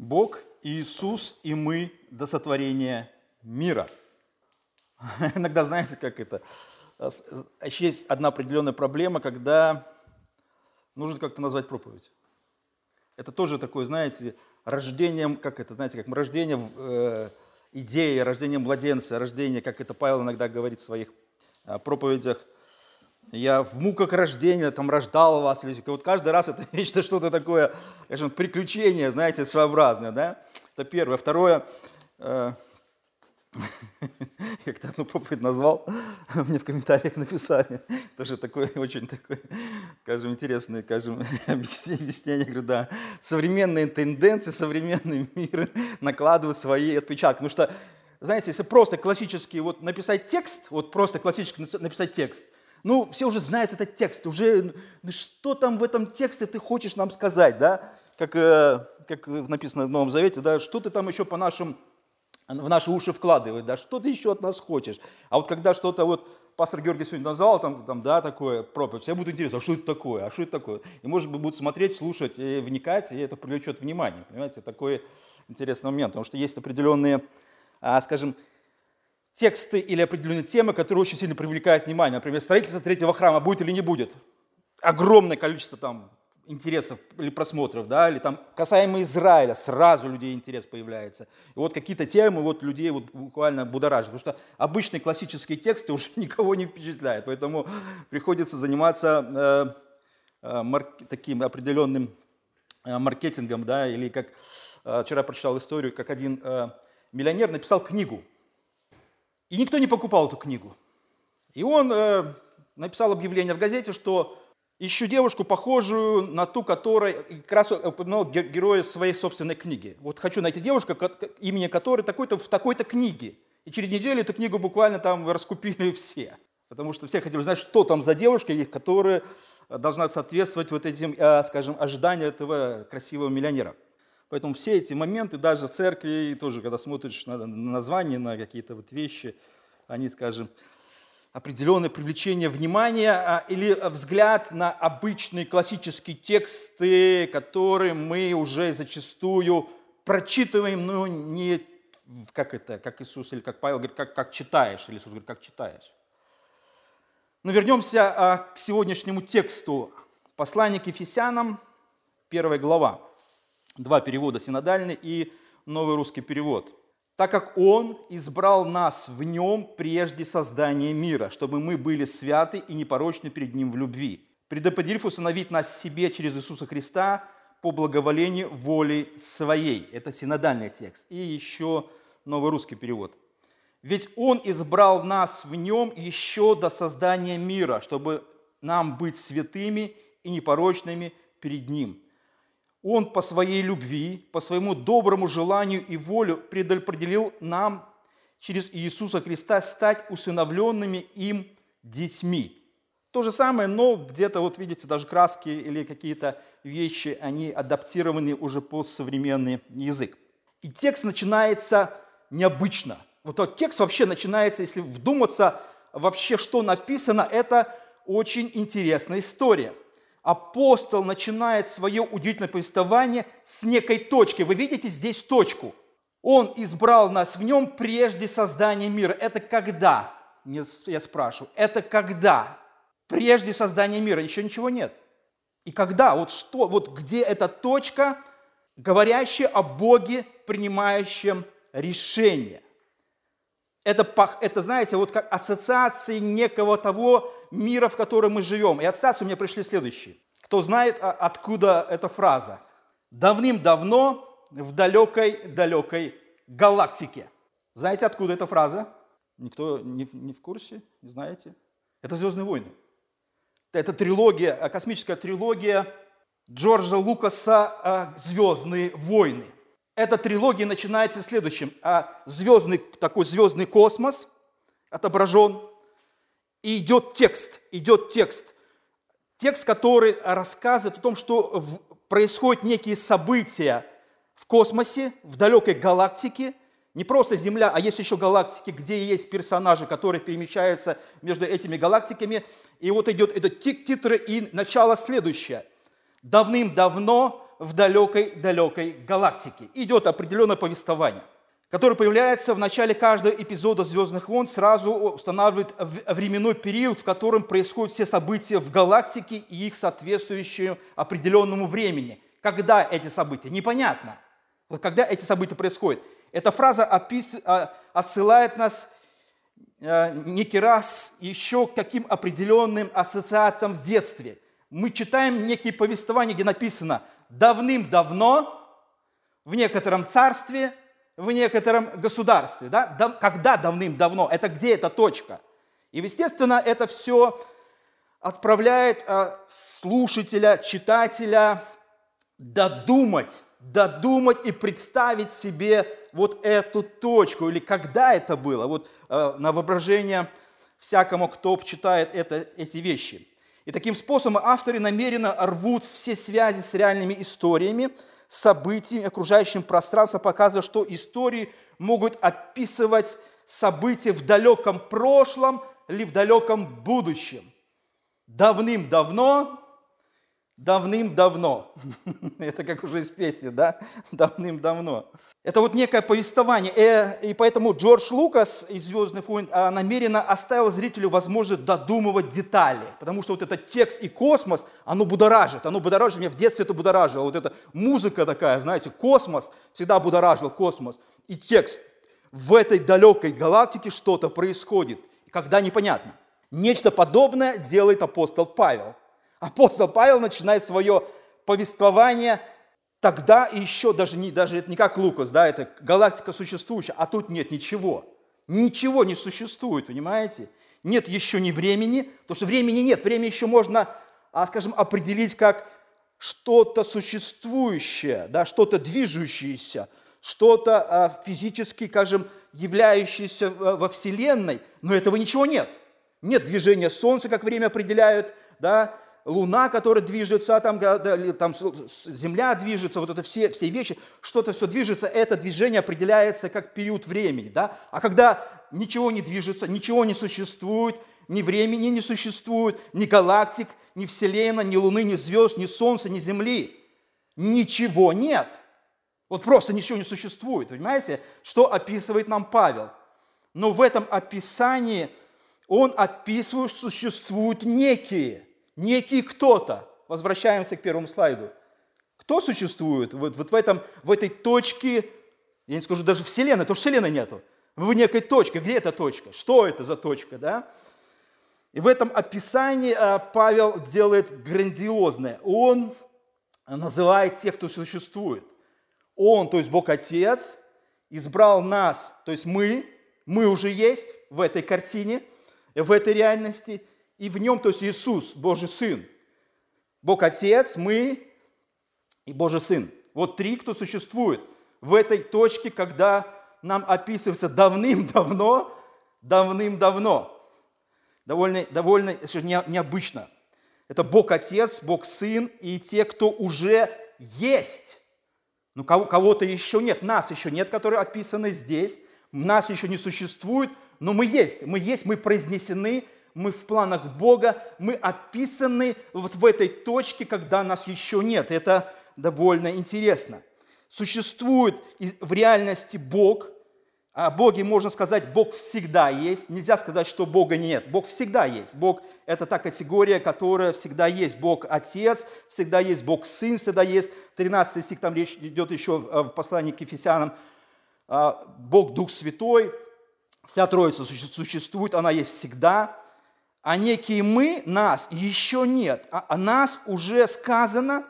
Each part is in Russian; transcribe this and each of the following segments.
Бог, Иисус и мы до сотворения мира. Иногда, знаете, как это? Еще есть одна определенная проблема, когда нужно как-то назвать проповедь. Это тоже такое, знаете, рождением, как это, знаете, как рождение э, идеи, рождение младенца, рождение, как это Павел иногда говорит в своих э, проповедях – я в муках рождения там рождал вас. Вот каждый раз это нечто что-то такое, скажем, приключение, знаете, своеобразное, да? Это первое. Второе, э, когда одну проповедь назвал, мне в комментариях написали, тоже такое очень такое, скажем, интересное, скажем, объяснение, говорю, да, современные тенденции, современный мир накладывают свои отпечатки, потому что, знаете, если просто классический, вот написать текст, вот просто классически написать текст – ну, все уже знают этот текст, уже ну, что там в этом тексте ты хочешь нам сказать, да? Как, э, как написано в Новом Завете, да, что ты там еще по нашим, в наши уши вкладываешь, да, что ты еще от нас хочешь. А вот когда что-то вот пастор Георгий сегодня назвал, там, там да, такое проповедь, все будут интересно, а что это такое, а что это такое? И, может быть, будут смотреть, слушать и вникать, и это привлечет внимание, понимаете, такой интересный момент, потому что есть определенные, а, скажем, тексты или определенные темы, которые очень сильно привлекают внимание. Например, строительство третьего храма будет или не будет. Огромное количество там интересов или просмотров, да, или там касаемо Израиля, сразу у людей интерес появляется. И вот какие-то темы вот людей вот буквально будоражат, потому что обычные классические тексты уже никого не впечатляют, поэтому приходится заниматься э, э, марк, таким определенным э, маркетингом, да, или как э, вчера прочитал историю, как один э, миллионер написал книгу, и никто не покупал эту книгу. И он э, написал объявление в газете, что ищу девушку, похожую на ту, которая как раз упомянул героя своей собственной книги. Вот хочу найти девушку, имени которой такой-то в такой-то книге. И через неделю эту книгу буквально там раскупили все. Потому что все хотели знать, что там за девушка, которая должна соответствовать вот этим, э, скажем, ожиданиям этого красивого миллионера. Поэтому все эти моменты, даже в церкви, тоже когда смотришь на названия, на какие-то вот вещи, они, скажем, определенное привлечение внимания а, или взгляд на обычные классические тексты, которые мы уже зачастую прочитываем, но не как это, как Иисус или как Павел говорит, как, как читаешь, или Иисус говорит, как читаешь. Но вернемся а, к сегодняшнему тексту. Послание к Ефесянам, первая глава два перевода, синодальный и новый русский перевод. «Так как Он избрал нас в Нем прежде создания мира, чтобы мы были святы и непорочны перед Ним в любви, предопределив установить нас себе через Иисуса Христа по благоволению воли Своей». Это синодальный текст. И еще новый русский перевод. «Ведь Он избрал нас в Нем еще до создания мира, чтобы нам быть святыми и непорочными перед Ним». Он по своей любви, по своему доброму желанию и волю предопределил нам через Иисуса Христа стать усыновленными им детьми. То же самое, но где-то, вот видите, даже краски или какие-то вещи, они адаптированы уже под современный язык. И текст начинается необычно. Вот текст вообще начинается, если вдуматься вообще, что написано, это очень интересная история – апостол начинает свое удивительное повествование с некой точки. Вы видите здесь точку. Он избрал нас в нем прежде создания мира. Это когда? Я спрашиваю. Это когда? Прежде создания мира. Еще ничего нет. И когда? Вот что? Вот где эта точка, говорящая о Боге, принимающем решение? Это, это, знаете, вот как ассоциации некого того мира, в котором мы живем. И ассоциации у меня пришли следующие. Кто знает, а, откуда эта фраза? Давным-давно в далекой-далекой галактике. Знаете, откуда эта фраза? Никто не, не в курсе? Не знаете? Это «Звездные войны». Это трилогия, а, космическая трилогия Джорджа Лукаса а, «Звездные войны». Эта трилогия начинается следующим. Звездный, такой звездный космос отображен, и идет текст, идет текст. Текст, который рассказывает о том, что происходят некие события в космосе, в далекой галактике, не просто Земля, а есть еще галактики, где есть персонажи, которые перемещаются между этими галактиками. И вот идет этот титры и начало следующее. Давным-давно в далекой-далекой галактике. Идет определенное повествование, которое появляется в начале каждого эпизода «Звездных войн», сразу устанавливает временной период, в котором происходят все события в галактике и их соответствующее определенному времени. Когда эти события? Непонятно. Когда эти события происходят. Эта фраза опис... А, отсылает нас э, некий раз еще к каким определенным ассоциациям в детстве. Мы читаем некие повествования, где написано «давным-давно в некотором царстве, в некотором государстве». Да? Когда давным-давно? Это где эта точка? И, естественно, это все отправляет э, слушателя, читателя додумать, додумать и представить себе вот эту точку, или когда это было, вот э, на воображение всякому, кто читает это, эти вещи. И таким способом авторы намеренно рвут все связи с реальными историями, событиями, окружающим пространством, показывая, что истории могут описывать события в далеком прошлом или в далеком будущем. Давным-давно давным-давно. Это как уже из песни, да? Давным-давно. Это вот некое повествование. Э, и поэтому Джордж Лукас из «Звездных войн» а, намеренно оставил зрителю возможность додумывать детали. Потому что вот этот текст и космос, оно будоражит. Оно будоражит. Меня в детстве это будоражило. Вот эта музыка такая, знаете, космос, всегда будоражил космос. И текст. В этой далекой галактике что-то происходит. Когда непонятно. Нечто подобное делает апостол Павел. Апостол Павел начинает свое повествование тогда еще, даже не, даже это не как Лукас, да, это галактика существующая, а тут нет ничего. Ничего не существует, понимаете? Нет еще ни времени, потому что времени нет. Время еще можно, а, скажем, определить как что-то существующее, да, что-то движущееся, что-то а, физически, скажем, являющееся во Вселенной, но этого ничего нет. Нет движения Солнца, как время определяют, да, Луна, которая движется, там, там Земля движется, вот это все, все вещи, что-то все движется, это движение определяется как период времени. Да? А когда ничего не движется, ничего не существует, ни времени не существует, ни галактик, ни Вселенной, ни Луны, ни звезд, ни Солнца, ни Земли. Ничего нет. Вот просто ничего не существует. Понимаете, что описывает нам Павел? Но в этом описании он описывает, что существуют некие – некий кто-то. Возвращаемся к первому слайду. Кто существует вот, вот в, этом, в этой точке, я не скажу даже Вселенной, потому что Вселенной нету. В некой точке. Где эта точка? Что это за точка? Да? И в этом описании а, Павел делает грандиозное. Он называет тех, кто существует. Он, то есть Бог Отец, избрал нас, то есть мы, мы уже есть в этой картине, в этой реальности, и в нем, то есть Иисус, Божий Сын. Бог Отец, мы и Божий Сын. Вот три, кто существует в этой точке, когда нам описывается давным-давно, давным-давно. Довольно, довольно необычно. Это Бог Отец, Бог Сын и те, кто уже есть. Ну, кого-то еще нет, нас еще нет, которые описаны здесь. Нас еще не существует, но мы есть. Мы есть, мы произнесены мы в планах Бога, мы описаны вот в этой точке, когда нас еще нет. Это довольно интересно. Существует в реальности Бог, о Боге можно сказать, Бог всегда есть. Нельзя сказать, что Бога нет. Бог всегда есть. Бог – это та категория, которая всегда есть. Бог – Отец, всегда есть. Бог – Сын, всегда есть. 13 стих, там речь идет еще в послании к Ефесянам. А, Бог – Дух Святой. Вся Троица существует, она есть всегда а некие мы, нас еще нет, а, а нас уже сказано,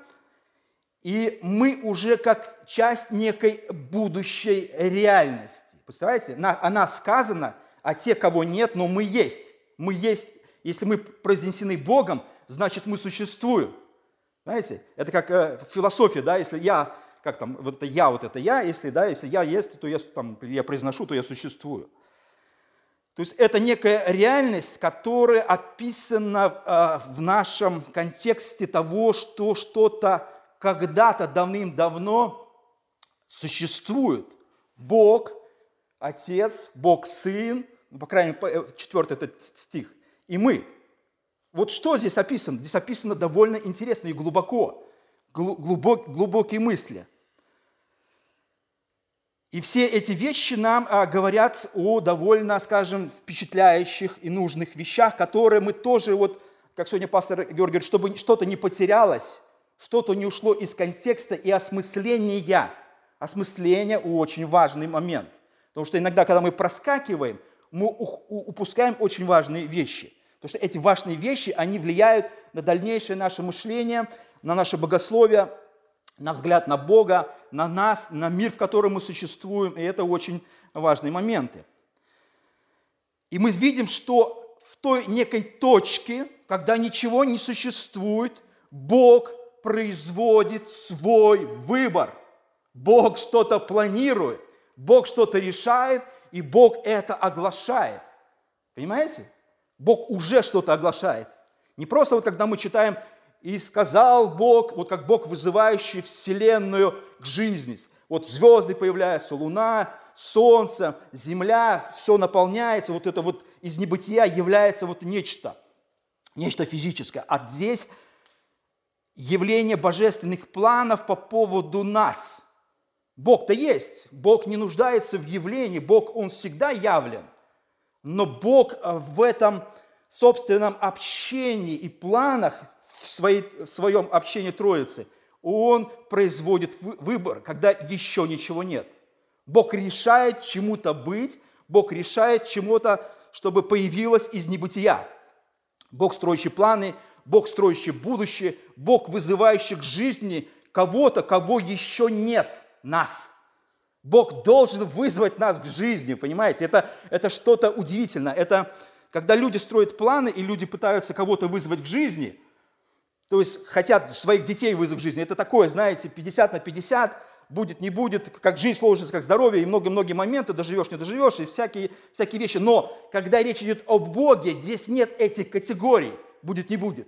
и мы уже как часть некой будущей реальности. Представляете? О нас сказано, а те, кого нет, но мы есть. Мы есть, если мы произнесены Богом, значит мы существуем. Знаете, это как э, философия, да, если я, как там, вот это я, вот это я, если, да, если я есть, то я, там, я произношу, то я существую. То есть это некая реальность, которая описана а, в нашем контексте того, что что-то когда-то давным-давно существует. Бог, Отец, Бог Сын, ну, по крайней мере, э, четвертый этот стих, и мы. Вот что здесь описано? Здесь описано довольно интересно и глубоко. глубок, глубокие мысли. И все эти вещи нам а, говорят о довольно, скажем, впечатляющих и нужных вещах, которые мы тоже, вот, как сегодня пастор Георгий говорит, чтобы что-то не потерялось, что-то не ушло из контекста и осмысления. Осмысление – очень важный момент. Потому что иногда, когда мы проскакиваем, мы упускаем очень важные вещи. Потому что эти важные вещи, они влияют на дальнейшее наше мышление, на наше богословие, на взгляд на Бога, на нас, на мир, в котором мы существуем. И это очень важные моменты. И мы видим, что в той некой точке, когда ничего не существует, Бог производит свой выбор. Бог что-то планирует, Бог что-то решает, и Бог это оглашает. Понимаете? Бог уже что-то оглашает. Не просто вот когда мы читаем «И сказал Бог», вот как Бог, вызывающий Вселенную к жизни. Вот звезды появляются, луна, солнце, земля, все наполняется, вот это вот из небытия является вот нечто, нечто физическое. А здесь явление божественных планов по поводу нас. Бог-то есть, Бог не нуждается в явлении, Бог, Он всегда явлен. Но Бог в этом собственном общении и планах, в, своей, в своем общении Троицы, Он производит выбор, когда еще ничего нет. Бог решает чему-то быть, Бог решает чему-то, чтобы появилось из небытия. Бог, строящий планы – Бог, строящий будущее, Бог, вызывающий к жизни кого-то, кого еще нет, нас. Бог должен вызвать нас к жизни, понимаете? Это, это что-то удивительное. Это когда люди строят планы, и люди пытаются кого-то вызвать к жизни, то есть хотят своих детей вызвать к жизни. Это такое, знаете, 50 на 50, будет, не будет, как жизнь сложится, как здоровье, и много-многие моменты, доживешь, не доживешь, и всякие, всякие вещи. Но когда речь идет о Боге, здесь нет этих категорий, будет, не будет.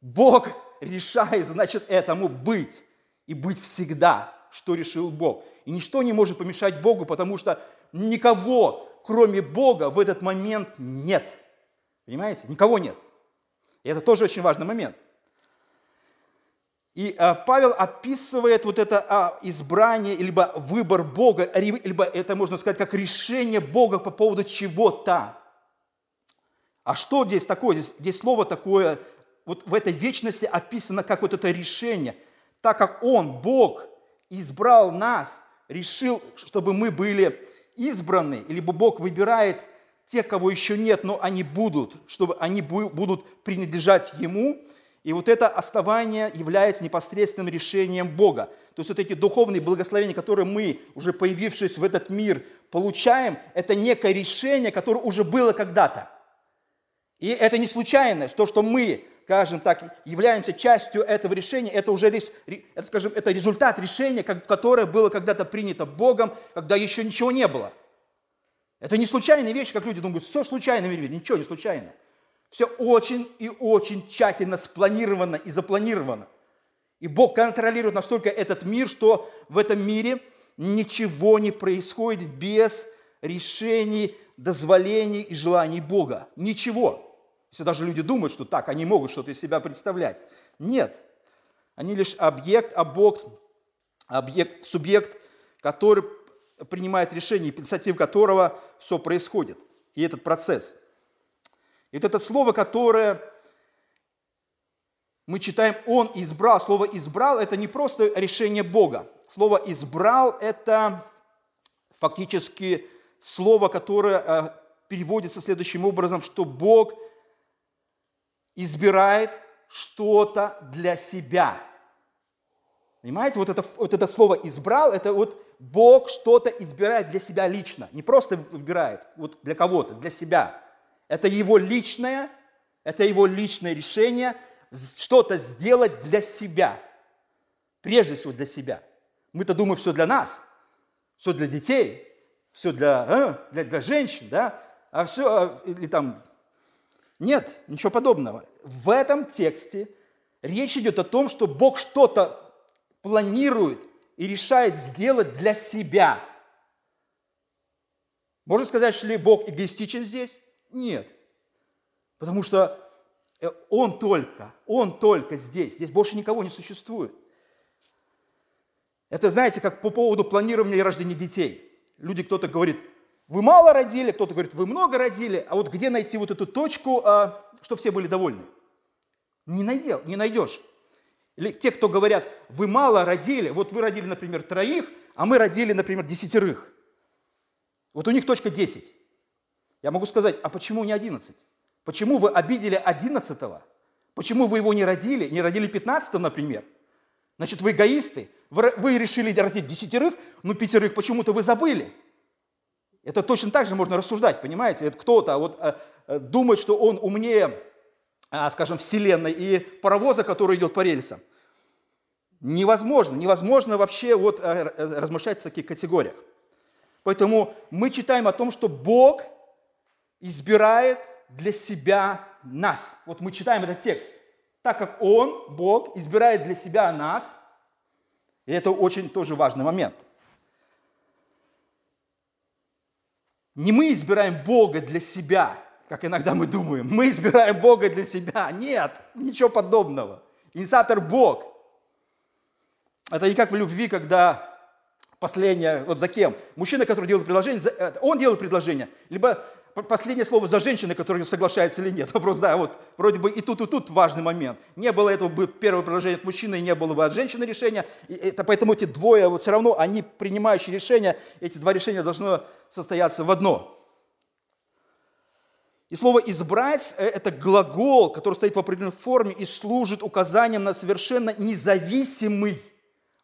Бог решает, значит, этому быть. И быть всегда, что решил Бог. И ничто не может помешать Богу, потому что никого, кроме Бога, в этот момент нет. Понимаете? Никого нет. И это тоже очень важный момент. И а, Павел описывает вот это а, избрание, либо выбор Бога, либо это можно сказать как решение Бога по поводу чего-то. А что здесь такое? Здесь, здесь слово такое вот в этой вечности описано как вот это решение. Так как Он, Бог, избрал нас, решил, чтобы мы были избраны, либо Бог выбирает тех, кого еще нет, но они будут, чтобы они будут принадлежать Ему. И вот это основание является непосредственным решением Бога. То есть вот эти духовные благословения, которые мы, уже появившись в этот мир, получаем, это некое решение, которое уже было когда-то. И это не случайность, то, что мы скажем так, являемся частью этого решения, это уже, это, скажем, это результат решения, которое было когда-то принято Богом, когда еще ничего не было. Это не случайная вещь, как люди думают, все случайно в ничего не случайно. Все очень и очень тщательно спланировано и запланировано. И Бог контролирует настолько этот мир, что в этом мире ничего не происходит без решений, дозволений и желаний Бога. Ничего. Если даже люди думают, что так, они могут что-то из себя представлять. Нет. Они лишь объект, а Бог, объект, субъект, который принимает решение, инициатив которого все происходит. И этот процесс. Вот это слово, которое мы читаем «Он избрал». Слово «избрал» – это не просто решение Бога. Слово «избрал» – это фактически слово, которое э, переводится следующим образом, что Бог – избирает что-то для себя. Понимаете, вот это, вот это слово «избрал» – это вот Бог что-то избирает для себя лично. Не просто выбирает вот для кого-то, для себя. Это его личное, это его личное решение что-то сделать для себя. Прежде всего для себя. Мы-то думаем, все для нас, все для детей, все для, э, для, для женщин, да? А все, а, или там нет, ничего подобного. В этом тексте речь идет о том, что Бог что-то планирует и решает сделать для себя. Можно сказать, что ли Бог эгоистичен здесь? Нет. Потому что э, Он только, Он только здесь. Здесь больше никого не существует. Это, знаете, как по поводу планирования и рождения детей. Люди, кто-то говорит, вы мало родили, кто-то говорит, вы много родили, а вот где найти вот эту точку, а, что все были довольны? Не, найдел, не найдешь. Или те, кто говорят, вы мало родили, вот вы родили, например, троих, а мы родили, например, десятерых. Вот у них точка 10. Я могу сказать, а почему не 11? Почему вы обидели 11 -го? Почему вы его не родили, не родили 15 например? Значит, вы эгоисты. Вы, решили родить десятерых, но пятерых почему-то вы забыли. Это точно так же можно рассуждать, понимаете? Это кто-то вот, э, э, думает, что он умнее, э, скажем, Вселенной и паровоза, который идет по рельсам. Невозможно, невозможно вообще вот, э, размышлять в таких категориях. Поэтому мы читаем о том, что Бог избирает для себя нас. Вот мы читаем этот текст. Так как Он, Бог, избирает для себя нас, и это очень тоже важный момент. Не мы избираем Бога для себя, как иногда мы думаем. Мы избираем Бога для себя. Нет, ничего подобного. Инициатор Бог. Это не как в любви, когда последнее, вот за кем? Мужчина, который делает предложение, э, он делает предложение, либо последнее слово за женщиной, которая соглашается или нет. Вопрос, да, вот вроде бы и тут, и тут важный момент. Не было этого бы первого предложения от мужчины, и не было бы от женщины решения. И это, поэтому эти двое, вот все равно, они принимающие решения, эти два решения должны состояться в одно. И слово «избрать» – это глагол, который стоит в определенной форме и служит указанием на совершенно независимый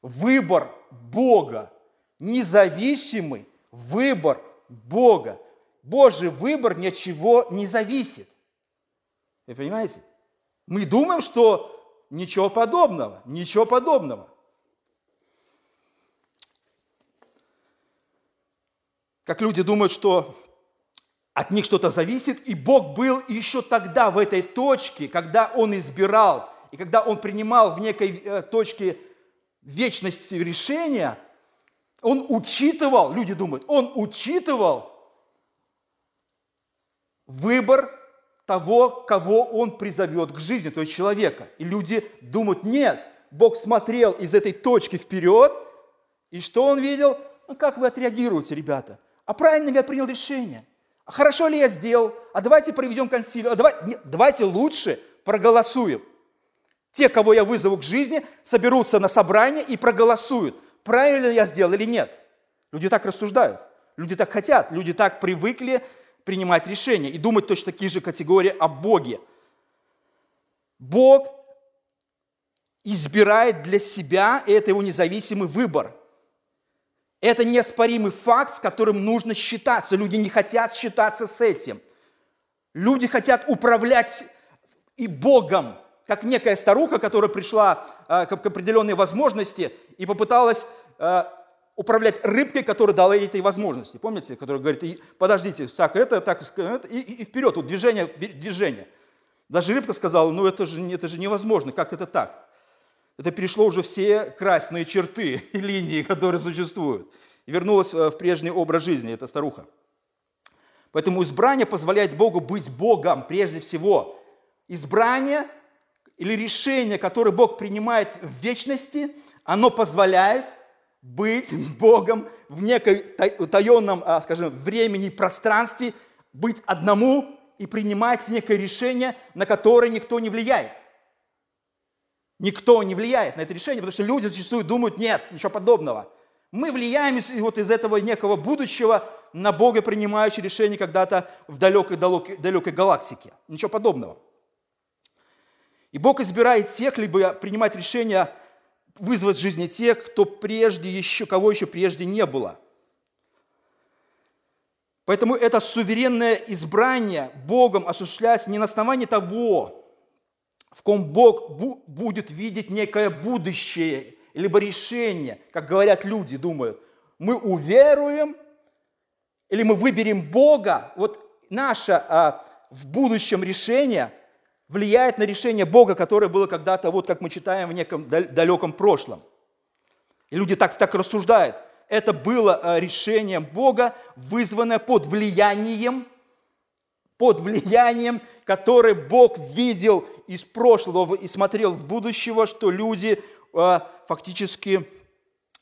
выбор Бога. Независимый выбор Бога. Божий выбор ни от чего не зависит. Вы понимаете? Мы думаем, что ничего подобного, ничего подобного. Как люди думают, что от них что-то зависит, и Бог был еще тогда в этой точке, когда Он избирал, и когда Он принимал в некой э, точке вечности решения, Он учитывал, люди думают, Он учитывал выбор того, кого он призовет к жизни, то есть человека. И люди думают, нет, Бог смотрел из этой точки вперед, и что он видел? Ну, как вы отреагируете, ребята? А правильно ли я принял решение? А хорошо ли я сделал? А давайте проведем консилиум. А давай, нет, давайте лучше проголосуем. Те, кого я вызову к жизни, соберутся на собрание и проголосуют, правильно я сделал или нет. Люди так рассуждают, люди так хотят, люди так привыкли принимать решения и думать точно такие же категории о Боге. Бог избирает для себя, и это его независимый выбор. Это неоспоримый факт, с которым нужно считаться. Люди не хотят считаться с этим. Люди хотят управлять и Богом, как некая старуха, которая пришла э, к определенной возможности и попыталась э, управлять рыбкой, которая дала ей этой возможности. Помните, которая говорит, подождите, так, это, так, это, и, и вперед, вот движение, движение. Даже рыбка сказала, ну это же, это же невозможно, как это так? Это перешло уже все красные черты и линии, которые существуют. И вернулась э, в прежний образ жизни эта старуха. Поэтому избрание позволяет Богу быть Богом прежде всего. Избрание или решение, которое Бог принимает в вечности, оно позволяет быть Богом в некой утаенном, а, скажем, времени и пространстве, быть одному и принимать некое решение, на которое никто не влияет. Никто не влияет на это решение, потому что люди зачастую думают, нет, ничего подобного. Мы влияем вот из этого некого будущего на Бога, принимающий решение когда-то в далекой, далекой, далекой галактике. Ничего подобного. И Бог избирает тех, либо принимать решения вызвать в жизни тех, кто прежде еще, кого еще прежде не было. Поэтому это суверенное избрание Богом осуществляется не на основании того, в ком Бог будет видеть некое будущее, либо решение, как говорят люди, думают, мы уверуем, или мы выберем Бога, вот наше а, в будущем решение – влияет на решение Бога, которое было когда-то, вот как мы читаем в неком далеком прошлом. И люди так, так рассуждают. Это было э, решением Бога, вызванное под влиянием, под влиянием, которое Бог видел из прошлого и смотрел в будущего, что люди э, фактически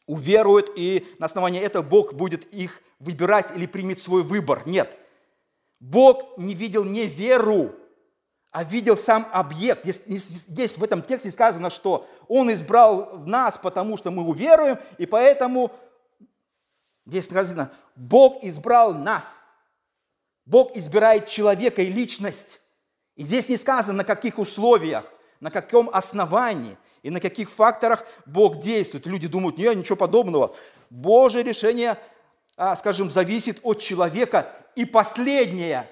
уверуют, и на основании этого Бог будет их выбирать или примет свой выбор. Нет. Бог не видел не веру, а видел сам объект. Здесь, в этом тексте сказано, что Он избрал нас, потому что мы уверуем, и поэтому здесь сказано, Бог избрал нас. Бог избирает человека и личность. И здесь не сказано, на каких условиях, на каком основании и на каких факторах Бог действует. Люди думают, нет, ничего подобного. Божье решение, а, скажем, зависит от человека. И последнее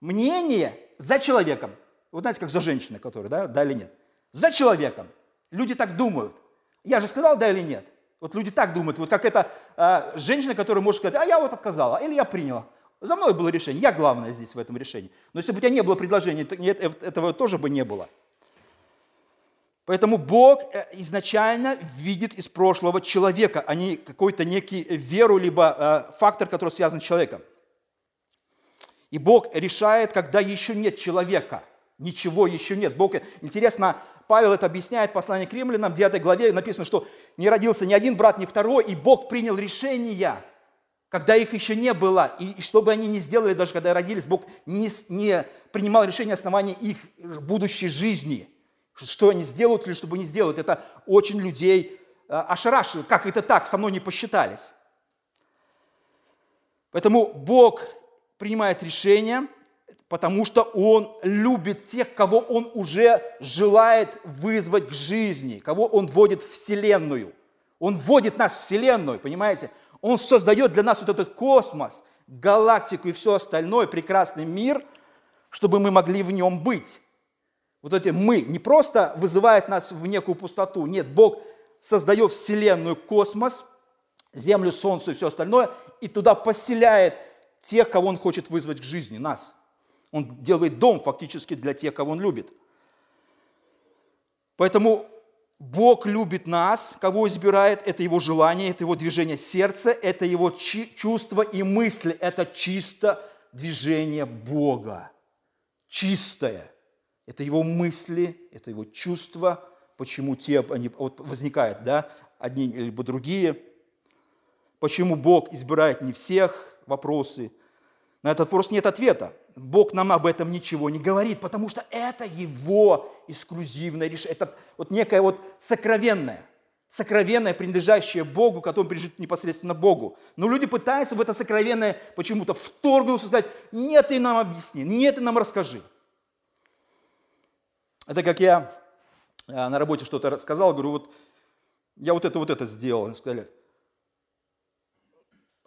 мнение за человеком. Вот знаете, как за женщиной, которая, да, да или нет? За человеком. Люди так думают. Я же сказал, да или нет? Вот люди так думают, вот как эта э, женщина, которая может сказать, а я вот отказала, или я приняла. За мной было решение, я главное здесь в этом решении. Но если бы у тебя не было предложения, то нет, этого тоже бы не было. Поэтому Бог э, изначально видит из прошлого человека, а не какой-то некий веру, либо э, фактор, который связан с человеком. И Бог решает, когда еще нет человека. Ничего еще нет. Бог, интересно, Павел это объясняет в послании к римлянам, в 9 главе написано, что не родился ни один брат, ни второй, и Бог принял решения, когда их еще не было. И что бы они ни сделали, даже когда родились, Бог не, не принимал решения основания их будущей жизни – что они сделают или что бы не сделают. Это очень людей э, ошарашивает. Как это так? Со мной не посчитались. Поэтому Бог принимает решение, потому что Он любит тех, кого Он уже желает вызвать к жизни, кого Он вводит в Вселенную. Он вводит нас в Вселенную, понимаете? Он создает для нас вот этот космос, галактику и все остальное, прекрасный мир, чтобы мы могли в нем быть вот эти мы, не просто вызывает нас в некую пустоту, нет, Бог создает Вселенную, космос, Землю, Солнце и все остальное, и туда поселяет тех, кого Он хочет вызвать к жизни, нас. Он делает дом фактически для тех, кого Он любит. Поэтому Бог любит нас, кого избирает, это Его желание, это Его движение сердца, это Его чувства и мысли, это чисто движение Бога, чистое. Это его мысли, это его чувства, почему те они, вот возникают, да, одни либо другие. Почему Бог избирает не всех вопросы. На этот вопрос нет ответа. Бог нам об этом ничего не говорит, потому что это его эксклюзивное решение. Это вот некое вот сокровенное, сокровенное, принадлежащее Богу, которое принадлежит непосредственно Богу. Но люди пытаются в это сокровенное почему-то вторгнуться и сказать, нет, ты нам объясни, нет, ты нам расскажи. Это как я э, на работе что-то рассказал, говорю, вот я вот это, вот это сделал. Сказали,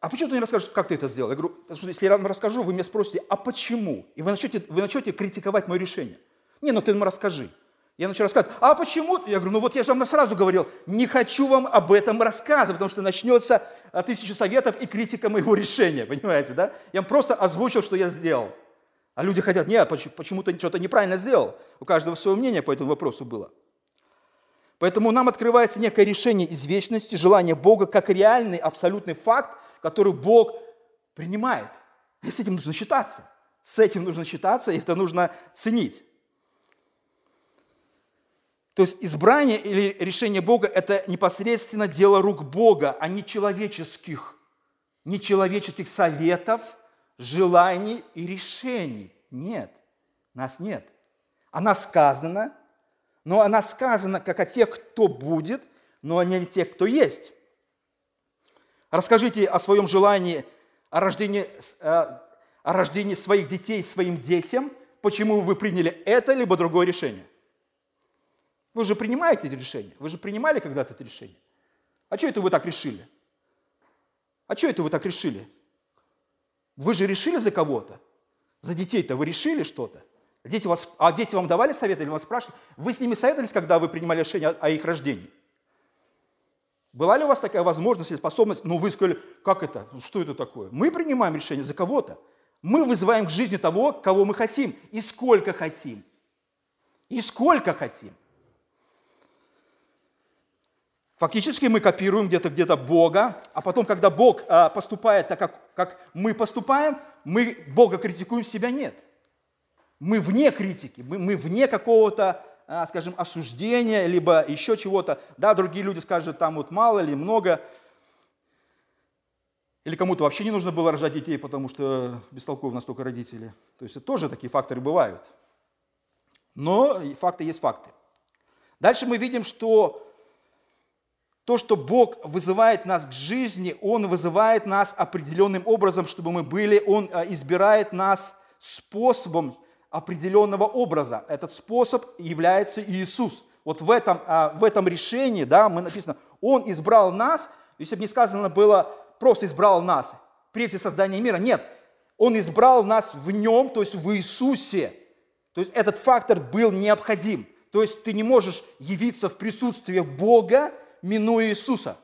а почему ты не расскажешь, как ты это сделал? Я говорю, потому что если я вам расскажу, вы меня спросите, а почему? И вы начнете, вы начнете критиковать мое решение. Не, ну ты нам расскажи. Я начал рассказывать, а почему? Я говорю, ну вот я же вам сразу говорил, не хочу вам об этом рассказывать, потому что начнется э, тысяча советов и критика моего решения, понимаете, да? Я вам просто озвучил, что я сделал. А люди хотят, нет, почему ты что-то неправильно сделал. У каждого свое мнение по этому вопросу было. Поэтому нам открывается некое решение из вечности, желание Бога, как реальный, абсолютный факт, который Бог принимает. И с этим нужно считаться. С этим нужно считаться, и это нужно ценить. То есть избрание или решение Бога – это непосредственно дело рук Бога, а не человеческих, не человеческих советов – желаний и решений. Нет, нас нет. Она сказана, но она сказана как о тех, кто будет, но не о тех, кто есть. Расскажите о своем желании, о рождении, э, о рождении своих детей своим детям, почему вы приняли это либо другое решение. Вы же принимаете эти решения, вы же принимали когда-то это решение. А что это вы так решили? А что это вы так решили? Вы же решили за кого-то? За детей-то вы решили что-то? Дети вас, а дети вам давали советы или вас спрашивали? Вы с ними советовались, когда вы принимали решение о их рождении? Была ли у вас такая возможность или способность? Ну, вы сказали, как это? Что это такое? Мы принимаем решение за кого-то. Мы вызываем к жизни того, кого мы хотим и сколько хотим. И сколько хотим. Фактически мы копируем где-то где-то Бога, а потом, когда Бог а, поступает так, как, как мы поступаем, мы Бога критикуем, себя нет. Мы вне критики, мы, мы вне какого-то скажем, осуждения, либо еще чего-то. Да, другие люди скажут, там вот мало или много. Или кому-то вообще не нужно было рожать детей, потому что бестолковы настолько родители. То есть это тоже такие факторы бывают. Но факты есть факты. Дальше мы видим, что то, что Бог вызывает нас к жизни, Он вызывает нас определенным образом, чтобы мы были, Он а, избирает нас способом определенного образа. Этот способ является Иисус. Вот в этом, а, в этом решении, да, мы написано, Он избрал нас, если бы не сказано было, просто избрал нас, прежде создания мира, нет, Он избрал нас в Нем, то есть в Иисусе. То есть этот фактор был необходим. То есть ты не можешь явиться в присутствие Бога, минуя Иисуса.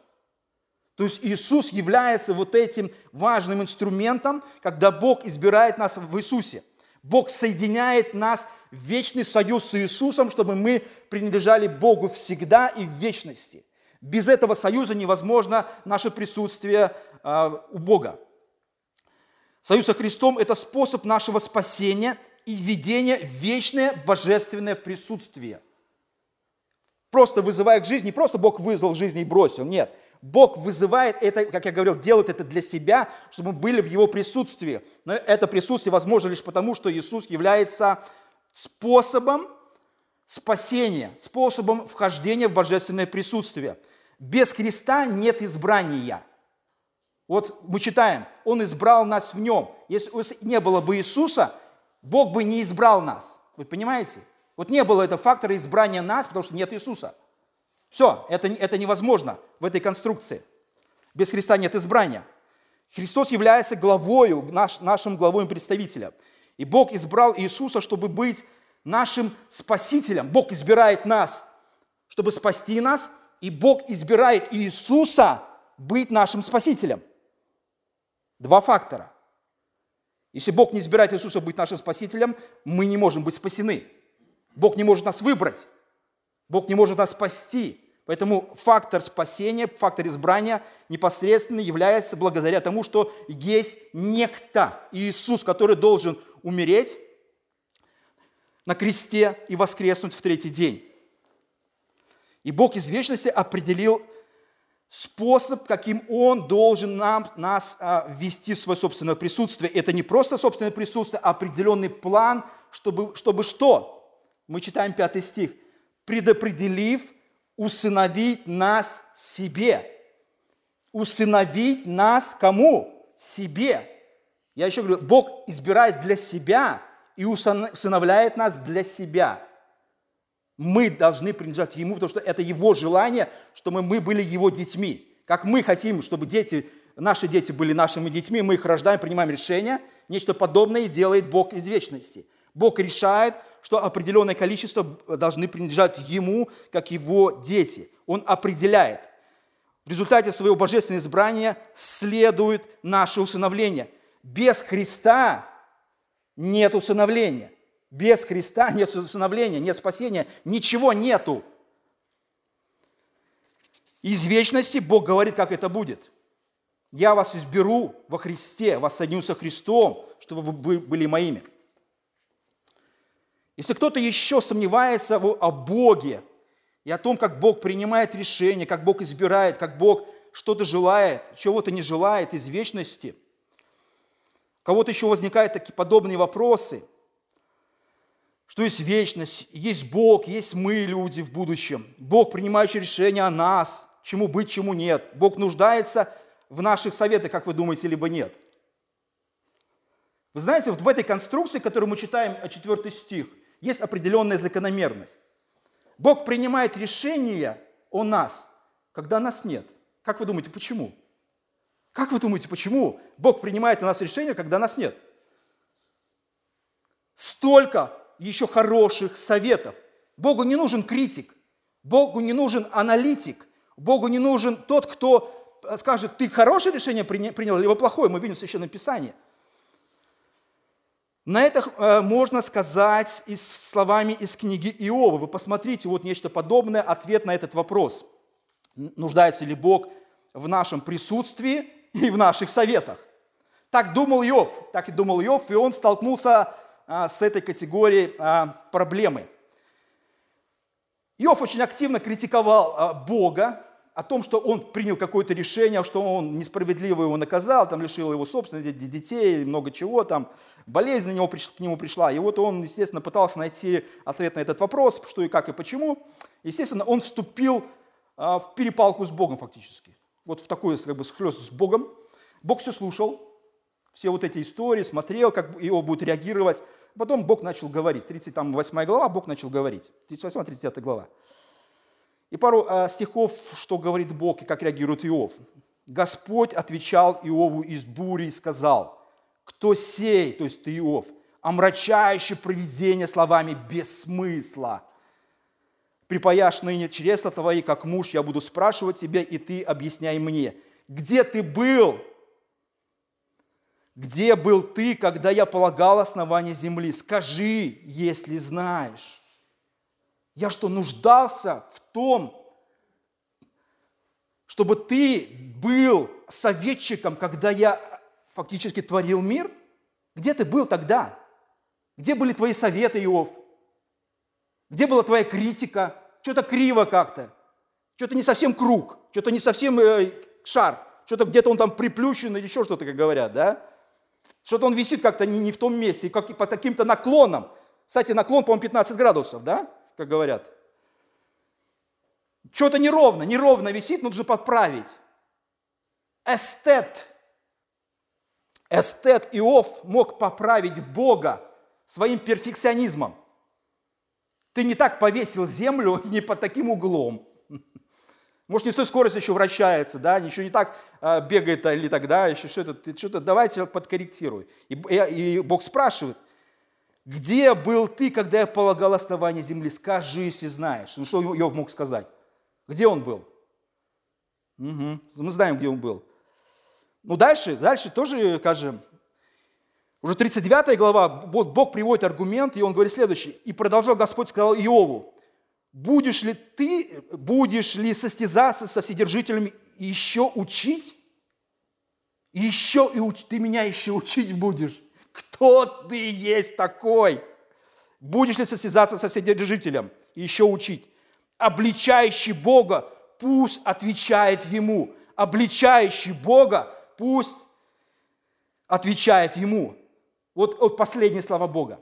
То есть Иисус является вот этим важным инструментом, когда Бог избирает нас в Иисусе. Бог соединяет нас в вечный союз с Иисусом, чтобы мы принадлежали Богу всегда и в вечности. Без этого союза невозможно наше присутствие э, у Бога. Союз со Христом – это способ нашего спасения и введения в вечное божественное присутствие – просто вызывая к жизни, не просто Бог вызвал жизнь и бросил, нет. Бог вызывает это, как я говорил, делает это для себя, чтобы мы были в Его присутствии. Но это присутствие возможно лишь потому, что Иисус является способом спасения, способом вхождения в божественное присутствие. Без Христа нет избрания. Вот мы читаем, Он избрал нас в Нем. Если не было бы Иисуса, Бог бы не избрал нас. Вы понимаете? Вот не было этого фактора избрания нас, потому что нет Иисуса. Все, это, это невозможно в этой конструкции. Без Христа нет избрания. Христос является главою, наш, нашим главой представителя. И Бог избрал Иисуса, чтобы быть нашим спасителем. Бог избирает нас, чтобы спасти нас, и Бог избирает Иисуса быть нашим спасителем. Два фактора. Если Бог не избирает Иисуса быть нашим спасителем, мы не можем быть спасены. Бог не может нас выбрать. Бог не может нас спасти. Поэтому фактор спасения, фактор избрания непосредственно является благодаря тому, что есть некто, Иисус, который должен умереть на кресте и воскреснуть в третий день. И Бог из вечности определил способ, каким Он должен нам, нас а, ввести в свое собственное присутствие. Это не просто собственное присутствие, а определенный план, чтобы, чтобы что? мы читаем пятый стих, предопределив усыновить нас себе. Усыновить нас кому? Себе. Я еще говорю, Бог избирает для себя и усыновляет нас для себя. Мы должны принадлежать Ему, потому что это Его желание, чтобы мы были Его детьми. Как мы хотим, чтобы дети, наши дети были нашими детьми, мы их рождаем, принимаем решения. Нечто подобное делает Бог из вечности. Бог решает, что определенное количество должны принадлежать Ему, как Его дети. Он определяет. В результате своего божественного избрания следует наше усыновление. Без Христа нет усыновления. Без Христа нет усыновления, нет спасения, ничего нету. Из вечности Бог говорит, как это будет. Я вас изберу во Христе, вас соединю со Христом, чтобы вы были моими. Если кто-то еще сомневается о Боге и о том, как Бог принимает решения, как Бог избирает, как Бог что-то желает, чего-то не желает из вечности, у кого-то еще возникают такие подобные вопросы, что есть вечность, есть Бог, есть мы, люди в будущем. Бог, принимающий решения о нас, чему быть, чему нет. Бог нуждается в наших советах, как вы думаете, либо нет. Вы знаете, вот в этой конструкции, которую мы читаем, 4 стих, есть определенная закономерность. Бог принимает решение о нас, когда нас нет. Как вы думаете, почему? Как вы думаете, почему Бог принимает о нас решение, когда нас нет? Столько еще хороших советов. Богу не нужен критик, Богу не нужен аналитик, Богу не нужен тот, кто скажет, ты хорошее решение принял, либо плохое. Мы видим в Священном Писании – на это э, можно сказать и словами из книги Иова. Вы посмотрите, вот нечто подобное, ответ на этот вопрос. Нуждается ли Бог в нашем присутствии и в наших советах? Так думал Иов, так и думал Иов, и он столкнулся а, с этой категорией а, проблемы. Иов очень активно критиковал а, Бога, о том, что он принял какое-то решение, что он несправедливо его наказал, там лишил его собственности, детей, много чего, там болезнь на него, к нему пришла. И вот он, естественно, пытался найти ответ на этот вопрос, что и как и почему. Естественно, он вступил а, в перепалку с Богом фактически. Вот в такой как бы схлест с Богом. Бог все слушал, все вот эти истории, смотрел, как его будет реагировать. Потом Бог начал говорить. 38 глава, Бог начал говорить. 38-39 глава. И пару э, стихов, что говорит Бог и как реагирует Иов. Господь отвечал Иову из бури и сказал, кто сей, то есть ты Иов, омрачающий провидение словами без смысла. Припаяшь ныне чресла твои, как муж, я буду спрашивать тебя, и ты объясняй мне, где ты был? Где был ты, когда я полагал основание земли? Скажи, если знаешь. Я что, нуждался в том, чтобы ты был советчиком, когда я фактически творил мир? Где ты был тогда? Где были твои советы, Иов? Где была твоя критика? Что-то криво как-то. Что-то не совсем круг. Что-то не совсем э, шар. Что-то где-то он там приплющен или еще что-то, как говорят, да? Что-то он висит как-то не, не в том месте, как, по таким-то наклонам. Кстати, наклон, по-моему, 15 градусов, да? Как говорят. Что-то неровно, неровно висит, нужно подправить. Эстет, эстет Иов мог поправить Бога своим перфекционизмом. Ты не так повесил землю, не под таким углом. Может, не с той скоростью еще вращается, да, ничего не так э, бегает или тогда, еще что-то, что-то, давайте подкорректируй. И, и Бог спрашивает – где был ты, когда я полагал основание земли? Скажи, если знаешь. Ну что Иов мог сказать? Где он был? Угу. Мы знаем, где он был. Ну дальше, дальше тоже, скажем, уже 39 глава, Бог приводит аргумент, и он говорит следующее. «И продолжал Господь, сказал Иову, будешь ли ты, будешь ли состязаться со вседержителями и еще учить? Еще и уч... ты меня еще учить будешь. Кто ты есть такой? Будешь ли состязаться со вседержителем и еще учить? Обличающий Бога, пусть отвечает Ему. Обличающий Бога, пусть отвечает Ему. Вот, вот последние слова Бога.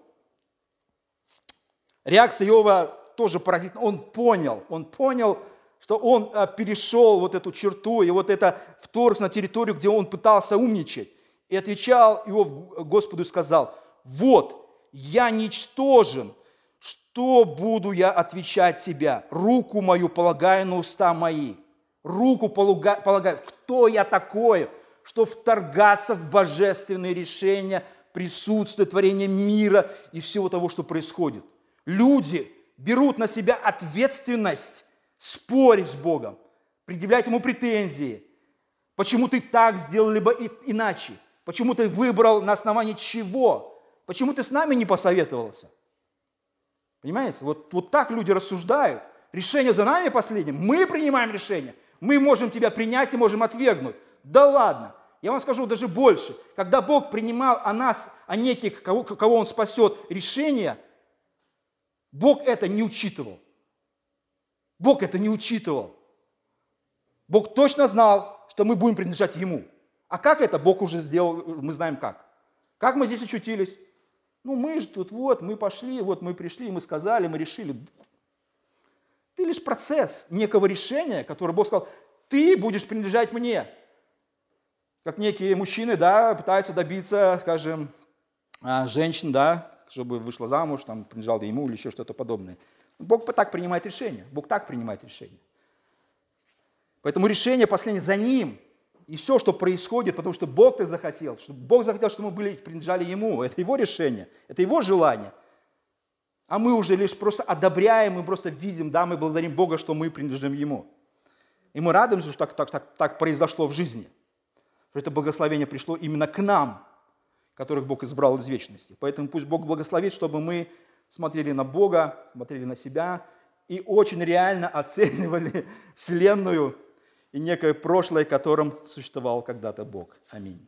Реакция Иова тоже поразительна. Он понял, он понял, что он а, перешел вот эту черту, и вот это вторгся на территорию, где он пытался умничать. И отвечал Иов Господу и сказал, вот, я ничтожен, что буду я отвечать тебе? Руку мою полагаю на уста мои. Руку полагаю. Кто я такой, что вторгаться в божественные решения, присутствие, творения мира и всего того, что происходит? Люди берут на себя ответственность спорить с Богом, предъявлять Ему претензии. Почему ты так сделал, либо иначе? Почему ты выбрал на основании чего? Почему ты с нами не посоветовался? Понимаете? Вот, вот так люди рассуждают. Решение за нами последним. Мы принимаем решение. Мы можем тебя принять и можем отвергнуть. Да ладно. Я вам скажу даже больше. Когда Бог принимал о нас, о неких, кого, кого Он спасет, решение, Бог это не учитывал. Бог это не учитывал. Бог точно знал, что мы будем принадлежать Ему. А как это Бог уже сделал, мы знаем как. Как мы здесь очутились? Ну, мы же тут вот, мы пошли, вот мы пришли, мы сказали, мы решили. Ты лишь процесс некого решения, которое Бог сказал, ты будешь принадлежать мне. Как некие мужчины, да, пытаются добиться, скажем, а, женщин, да, чтобы вышла замуж, там, принадлежала ему или еще что-то подобное. Бог так принимает решение. Бог так принимает решение. Поэтому решение последнее за ним – и все, что происходит, потому что Бог так захотел, чтобы Бог захотел, чтобы мы были, принадлежали Ему. Это Его решение, это Его желание. А мы уже лишь просто одобряем, мы просто видим, да, мы благодарим Бога, что мы принадлежим Ему. И мы радуемся, что так, так, так, так произошло в жизни. Что это благословение пришло именно к нам, которых Бог избрал из вечности. Поэтому пусть Бог благословит, чтобы мы смотрели на Бога, смотрели на себя и очень реально оценивали Вселенную, и некое прошлое, которым существовал когда-то Бог. Аминь.